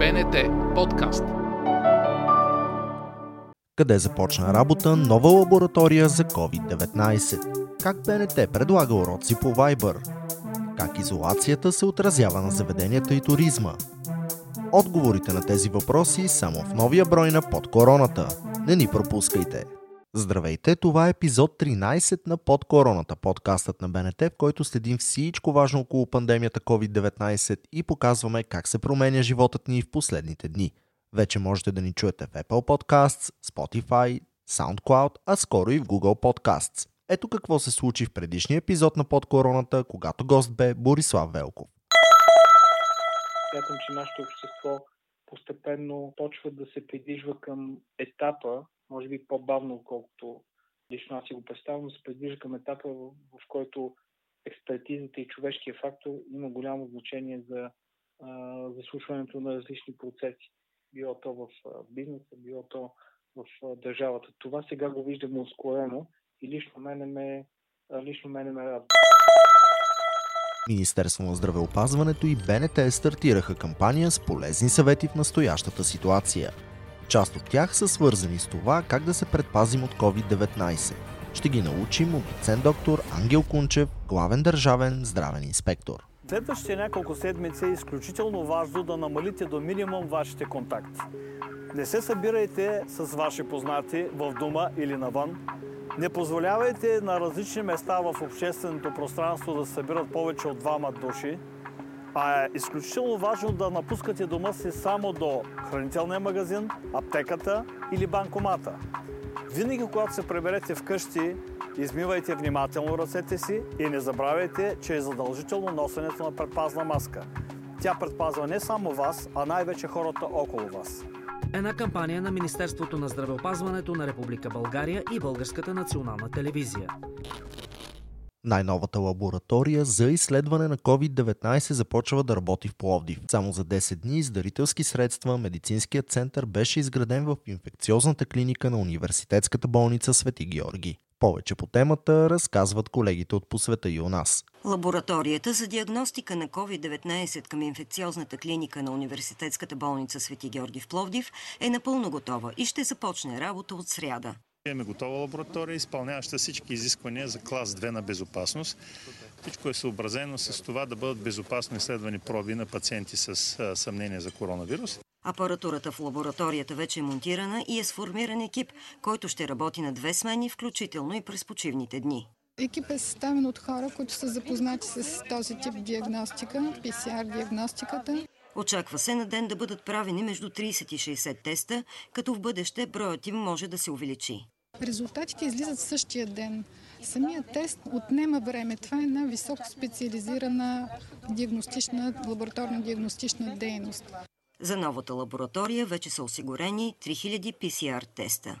БНТ подкаст. Къде започна работа нова лаборатория за COVID-19? Как БНТ предлага уроци по Viber? Как изолацията се отразява на заведенията и туризма? Отговорите на тези въпроси само в новия брой на Под короната. Не ни пропускайте! Здравейте, това е епизод 13 на Под короната, подкастът на БНТ, в който следим всичко важно около пандемията COVID-19 и показваме как се променя животът ни в последните дни. Вече можете да ни чуете в Apple Podcasts, Spotify, SoundCloud, а скоро и в Google Podcasts. Ето какво се случи в предишния епизод на Под короната, когато гост бе Борислав Велков. Смятам, че нашето общество постепенно почва да се придвижва към етапа, може би по-бавно, отколкото лично аз си го представям, но се придвижва към етапа, в, в който експертизата и човешкия фактор има голямо значение за, за слушването на различни процеси. Било то в бизнеса, било то в държавата. Това сега го виждаме ускорено и лично мене ме, лично мене ме радва. Министерство на здравеопазването и БНТ стартираха кампания с полезни съвети в настоящата ситуация. Част от тях са свързани с това как да се предпазим от COVID-19. Ще ги научим от доцент доктор Ангел Кунчев, главен държавен здравен инспектор. Следващите няколко седмици е изключително важно да намалите до минимум вашите контакти. Не се събирайте с ваши познати в дома или навън. Не позволявайте на различни места в общественото пространство да се събират повече от двама души. А е изключително важно да напускате дома си само до хранителния магазин, аптеката или банкомата. Винаги, когато се приберете вкъщи, измивайте внимателно ръцете си и не забравяйте, че е задължително носенето на предпазна маска. Тя предпазва не само вас, а най-вече хората около вас. Една кампания на Министерството на здравеопазването на Република България и Българската национална телевизия. Най-новата лаборатория за изследване на COVID-19 започва да работи в Пловдив. Само за 10 дни с дарителски средства медицинският център беше изграден в инфекциозната клиника на университетската болница Свети Георги. Повече по темата разказват колегите от посвета и у нас. Лабораторията за диагностика на COVID-19 към инфекциозната клиника на Университетската болница Свети Георги в Пловдив е напълно готова и ще започне работа от сряда. Имаме готова лаборатория, изпълняваща всички изисквания за клас 2 на безопасност. Всичко е съобразено с това да бъдат безопасно изследвани проби на пациенти с съмнение за коронавирус. Апаратурата в лабораторията вече е монтирана и е сформиран екип, който ще работи на две смени, включително и през почивните дни. Екип е съставен от хора, които са запознати с този тип диагностика, PCR диагностиката. Очаква се на ден да бъдат правени между 30 и 60 теста, като в бъдеще броят им може да се увеличи. Резултатите излизат същия ден. Самият тест отнема време. Това е една високо специализирана диагностична, лабораторна диагностична дейност. За новата лаборатория вече са осигурени 3000 PCR теста.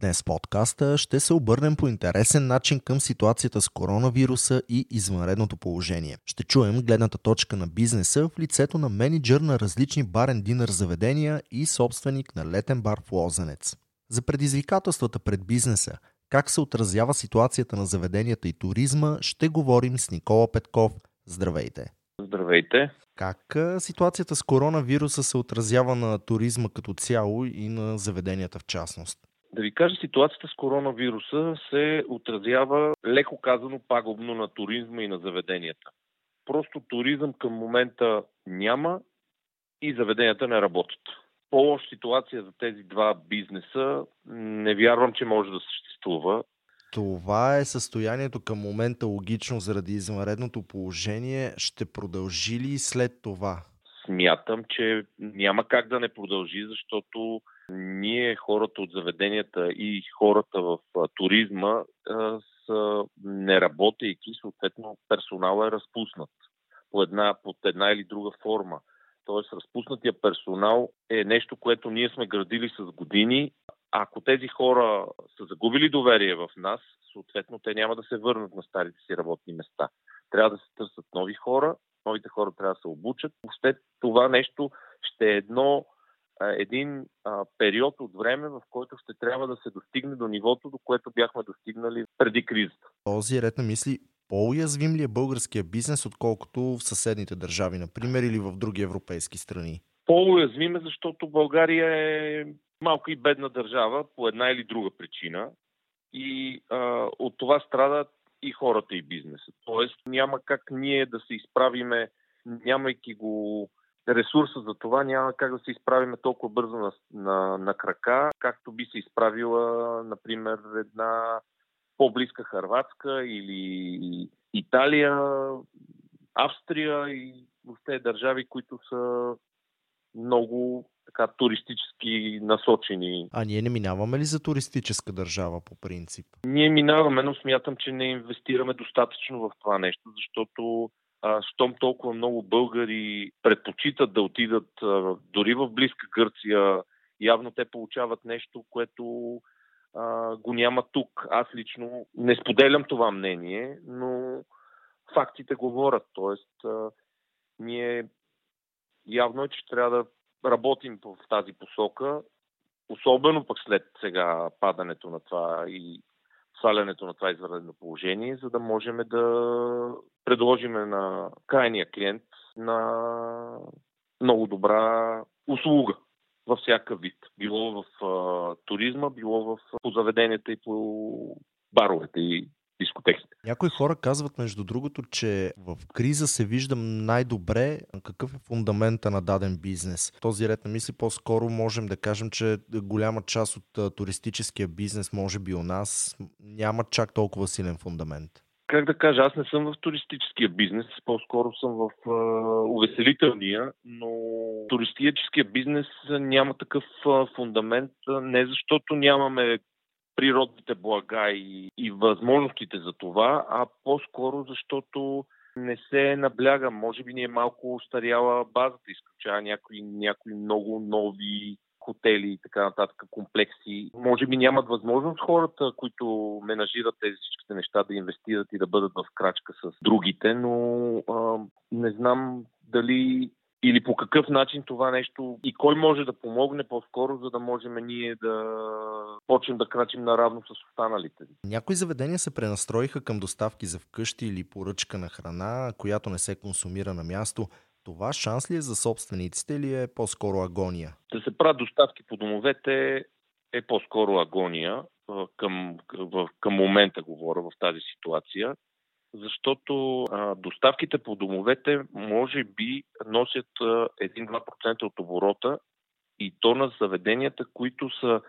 Днес в подкаста ще се обърнем по интересен начин към ситуацията с коронавируса и извънредното положение. Ще чуем гледната точка на бизнеса в лицето на менеджер на различни барен динър заведения и собственик на летен бар в Лозенец. За предизвикателствата пред бизнеса, как се отразява ситуацията на заведенията и туризма, ще говорим с Никола Петков. Здравейте! Здравейте! Как ситуацията с коронавируса се отразява на туризма като цяло и на заведенията в частност? Да ви кажа, ситуацията с коронавируса се отразява леко казано пагубно на туризма и на заведенията. Просто туризъм към момента няма и заведенията не работят. По-лоша ситуация за тези два бизнеса не вярвам, че може да съществува. Това е състоянието към момента логично заради извънредното положение. Ще продължи ли след това? Смятам, че няма как да не продължи, защото ние, хората от заведенията и хората в туризма, са неработейки, съответно персонала е разпуснат по една, под една или друга форма. Тоест, разпуснатия персонал е нещо, което ние сме градили с години. ако тези хора са загубили доверие в нас, съответно те няма да се върнат на старите си работни места. Трябва да се търсят нови хора, новите хора трябва да се обучат. Въобще това нещо ще е едно, един а, период от време, в който ще трябва да се достигне до нивото, до което бяхме достигнали преди кризата. Този ред на мисли по-уязвим ли е българския бизнес, отколкото в съседните държави, например, или в други европейски страни? По-уязвим е, защото България е малка и бедна държава по една или друга причина и а, от това страдат и хората и бизнеса. Тоест няма как ние да се изправиме, нямайки го ресурса за това, няма как да се изправиме толкова бързо на, на, на крака, както би се изправила, например, една по-близка Харватска или Италия, Австрия и въобще държави, които са много така туристически насочени. А ние не минаваме ли за туристическа държава по принцип? Ние минаваме, но смятам, че не инвестираме достатъчно в това нещо, защото щом толкова много българи предпочитат да отидат дори в близка Гърция, явно те получават нещо, което го няма тук. Аз лично не споделям това мнение, но фактите говорят. Тоест, ние явно е, че трябва да работим в тази посока, особено пък след сега падането на това и свалянето на това извънредно положение, за да можем да предложим на крайния клиент на много добра услуга във всякакъв вид. Било в а, туризма, било в по заведенията и по баровете и дискотеките. Някои хора казват, между другото, че в криза се вижда най-добре какъв е фундамента на даден бизнес. Този ред на мисли по-скоро можем да кажем, че голяма част от туристическия бизнес, може би у нас, няма чак толкова силен фундамент как да кажа, аз не съм в туристическия бизнес, по-скоро съм в а, увеселителния, но туристическия бизнес няма такъв а, фундамент, не защото нямаме природните блага и, и възможностите за това, а по-скоро защото не се набляга. Може би ни е малко устаряла базата, изключава някои, някои много нови хотели и така нататък, комплекси. Може би нямат възможност хората, които менажират тези всичките неща, да инвестират и да бъдат в крачка с другите, но а, не знам дали или по какъв начин това нещо и кой може да помогне по-скоро, за да можем ние да почнем да крачим наравно с останалите. Някои заведения се пренастроиха към доставки за вкъщи или поръчка на храна, която не се консумира на място. Това шанс ли е за собствениците или е по-скоро агония? Да се правят доставки по домовете е по-скоро агония. Към, към момента говоря в тази ситуация защото доставките по домовете може би носят 1-2% от оборота и то на заведенията, които са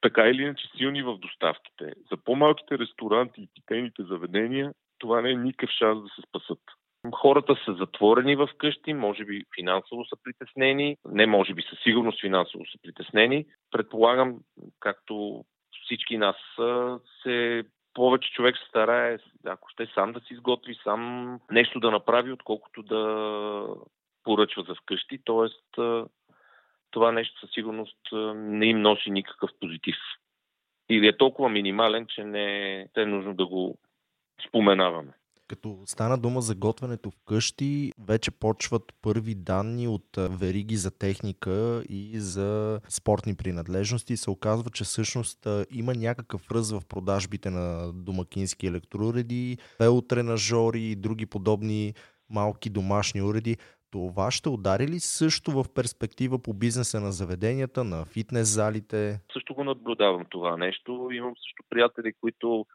така или иначе силни в доставките. За по-малките ресторанти и питейните заведения това не е никакъв шанс да се спасат. Хората са затворени в къщи, може би финансово са притеснени, не може би със сигурност финансово са притеснени. Предполагам, както всички нас се повече човек се старае, ако ще сам да си изготви, сам нещо да направи, отколкото да поръчва за вкъщи. Тоест, това нещо със сигурност не им носи никакъв позитив. Или е толкова минимален, че не е нужно да го споменаваме. Като стана дума за готвенето вкъщи, вече почват първи данни от вериги за техника и за спортни принадлежности. Се оказва, че всъщност има някакъв ръст в продажбите на домакински електроуреди, велотренажори и други подобни малки домашни уреди. Това ще удари ли също в перспектива по бизнеса на заведенията, на фитнес залите? Също го наблюдавам това нещо. Имам също приятели, които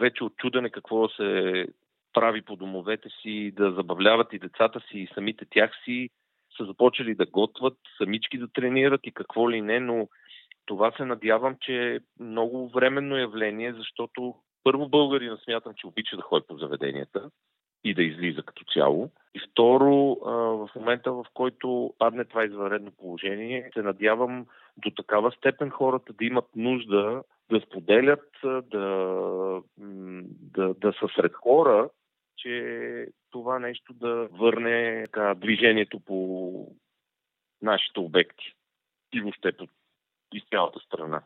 вече отчудане какво се прави по домовете си, да забавляват и децата си, и самите тях си, са започали да готват, самички да тренират и какво ли не, но това се надявам, че е много временно явление, защото първо българина смятам, че обича да ходи по заведенията и да излиза като цяло. И второ, в момента в който падне това извънредно положение, се надявам до такава степен хората да имат нужда да споделят, да, да, да са сред хора, че това нещо да върне така, движението по нашите обекти и въобще по цялата страна.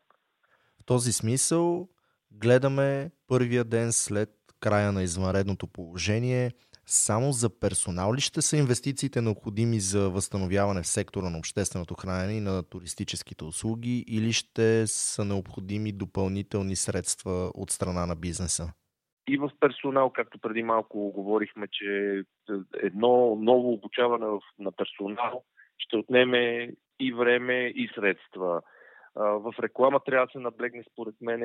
този смисъл гледаме първия ден след края на извънредното положение. Само за персонал ли ще са инвестициите необходими за възстановяване в сектора на общественото хранене и на туристическите услуги или ще са необходими допълнителни средства от страна на бизнеса? И в персонал, както преди малко говорихме, че едно ново обучаване на персонал ще отнеме и време, и средства в реклама трябва да се наблегне, според мен,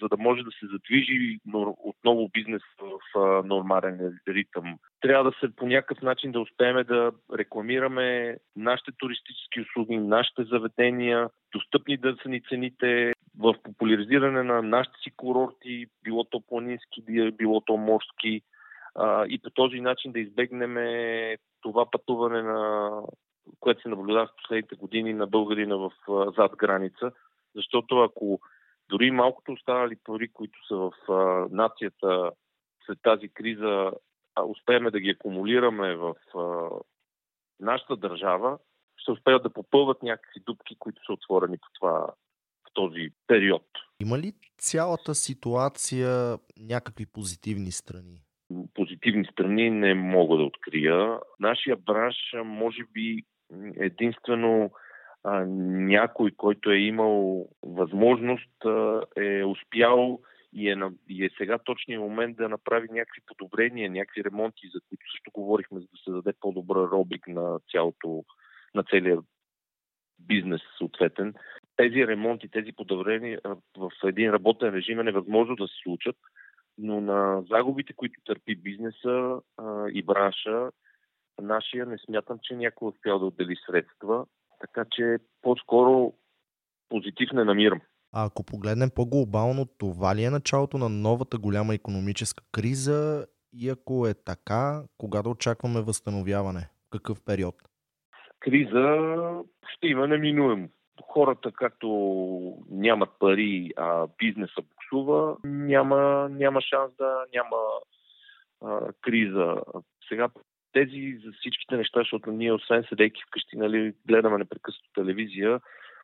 за да може да се задвижи отново бизнес в нормален ритъм. Трябва да се по някакъв начин да успеем да рекламираме нашите туристически услуги, нашите заведения, достъпни да са ни цените, в популяризиране на нашите си курорти, било то планински, било то морски, и по този начин да избегнем това пътуване на което се наблюдава в последните години на българина в зад граница, защото ако дори малкото останали пари, които са в нацията след тази криза, успеем да ги акумулираме в нашата държава, ще успеят да попълват някакви дупки, които са отворени по това, този период. Има ли цялата ситуация някакви позитивни страни? Позитивни страни не мога да открия. Нашия бранш може би единствено а, някой, който е имал възможност, а, е успял и е, на, и е сега точният момент да направи някакви подобрения, някакви ремонти, за които също говорихме, за да се даде по-добър робик на цялото, на целия бизнес съответен. Тези ремонти, тези подобрения в един работен режим е невъзможно да се случат, но на загубите, които търпи бизнеса а, и бранша, Нашия не смятам, че някой успял да отдели средства, така че по-скоро позитив не намирам. А ако погледнем по-глобално, това ли е началото на новата голяма економическа криза и ако е така, кога да очакваме възстановяване? Какъв период? Криза ще има неминуемо. Хората, както нямат пари, а бизнеса буксува, няма, няма шанс да няма а, криза. Сега тези за всичките неща, защото ние, освен седейки вкъщи, нали, гледаме непрекъснато телевизия,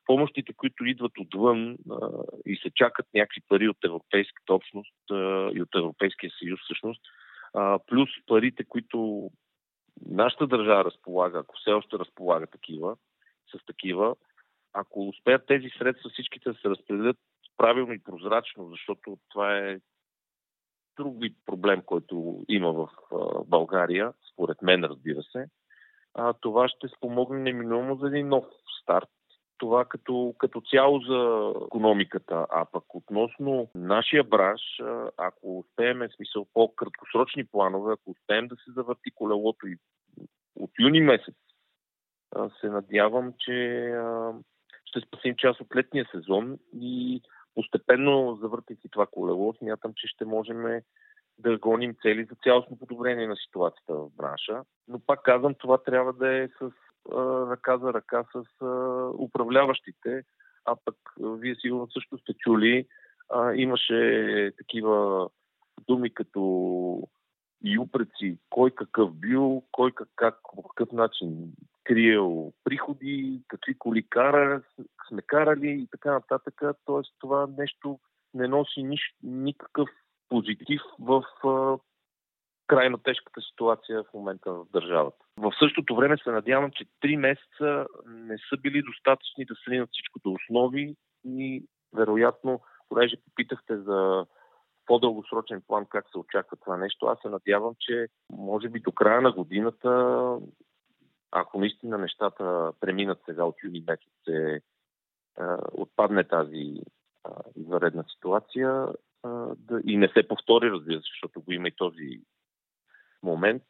помощите, които идват отвън а, и се чакат някакви пари от Европейската общност а, и от Европейския съюз всъщност, а, плюс парите, които нашата държава разполага, ако все още разполага такива, с такива, ако успеят тези средства всичките да се разпределят правилно и прозрачно, защото това е друг вид проблем, който има в България, според мен, разбира се, това ще спомогне неминуемо за един нов старт. Това като, като цяло за економиката, а пък относно нашия бранш, ако успеем, смисъл по-краткосрочни планове, ако успеем да се завърти колелото и от юни месец, се надявам, че ще спасим част от летния сезон и постепенно, завъртайки това колело, смятам, че ще можем да гоним цели за цялостно подобрение на ситуацията в бранша. Но пак казвам, това трябва да е с а, ръка за ръка с а, управляващите, а пък вие сигурно също сте чули, а, имаше такива думи като и упреци, кой какъв бил, кой как, по какъв начин криел приходи, какви коли кара, сме карали и така нататък. Тоест това нещо не носи ниш, никакъв позитив в а, крайно тежката ситуация в момента в държавата. В същото време се надявам, че три месеца не са били достатъчни да сринат всичко до основи и вероятно, понеже попитахте за по-дългосрочен план как се очаква това нещо, аз се надявам, че може би до края на годината, ако наистина нещата преминат сега от юни месец, се отпадне тази изваредна ситуация, да, и не се повтори, разбира се, защото го има и този момент,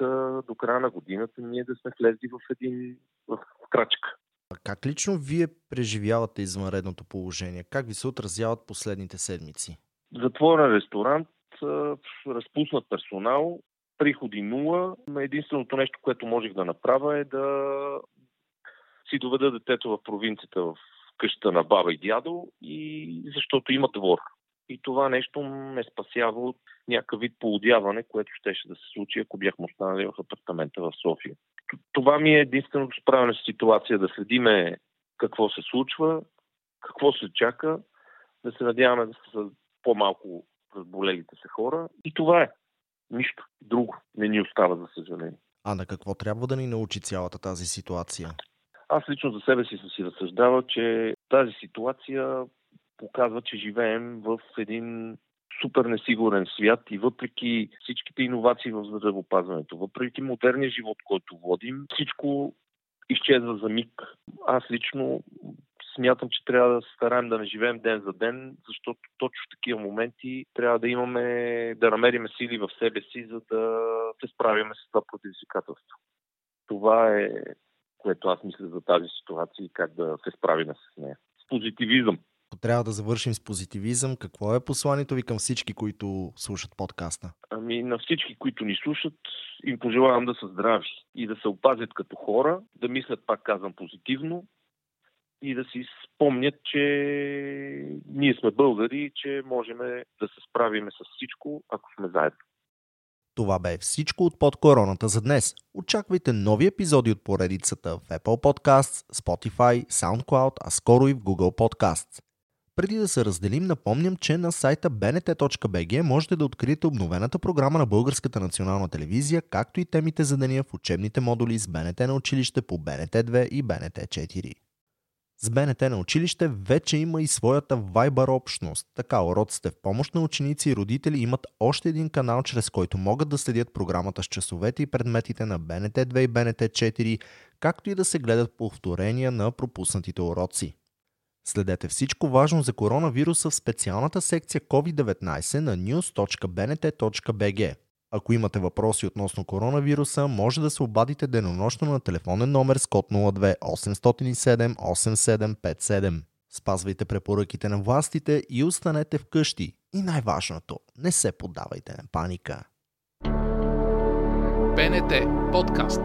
да до края на годината ние да сме влезли в един в крачка. Как лично вие преживявате извънредното положение? Как ви се отразяват последните седмици? Затворен ресторант, разпуснат персонал, приходи нула. Единственото нещо, което можех да направя е да си доведа детето в провинцията, в къщата на баба и дядо, и защото има двор. И това нещо ме спасява от някакъв вид полудяване, което щеше да се случи, ако бяхме останали в апартамента в София. Това ми е единственото справяне с ситуация, да следиме какво се случва, какво се чака, Да се надяваме да са по-малко разболелите се хора. И това е. Нищо друго не ни остава, за съжаление. А на какво трябва да ни научи цялата тази ситуация? Аз лично за себе си съм си разсъждавал, че тази ситуация показва, че живеем в един супер несигурен свят и въпреки всичките иновации в здравеопазването, въпреки модерния живот, който водим, всичко изчезва за миг. Аз лично смятам, че трябва да се стараем да не живеем ден за ден, защото точно в такива моменти трябва да имаме, да намериме сили в себе си, за да се справяме с това предизвикателство. Това е което аз мисля за тази ситуация и как да се справим с нея. С позитивизъм. Ако трябва да завършим с позитивизъм, какво е посланието ви към всички, които слушат подкаста? Ами на всички, които ни слушат, им пожелавам да са здрави и да се опазят като хора, да мислят, пак казвам, позитивно и да си спомнят, че ние сме българи и че можем да се справиме с всичко, ако сме заедно. Това бе всичко от под короната за днес. Очаквайте нови епизоди от поредицата в Apple Podcasts, Spotify, SoundCloud, а скоро и в Google Podcasts. Преди да се разделим, напомням, че на сайта bnt.bg можете да откриете обновената програма на Българската национална телевизия, както и темите за деня в учебните модули с БНТ на училище по БНТ 2 и БНТ 4. С БНТ на училище вече има и своята Viber общност. Така уроците в помощ на ученици и родители имат още един канал, чрез който могат да следят програмата с часовете и предметите на БНТ 2 и БНТ 4, както и да се гледат повторения на пропуснатите уроци. Следете всичко важно за коронавируса в специалната секция COVID-19 на news.bnt.bg. Ако имате въпроси относно коронавируса, може да се обадите денонощно на телефонен номер с код 02 807 8757. Спазвайте препоръките на властите и останете вкъщи. И най-важното, не се поддавайте на паника. БНТ подкаст.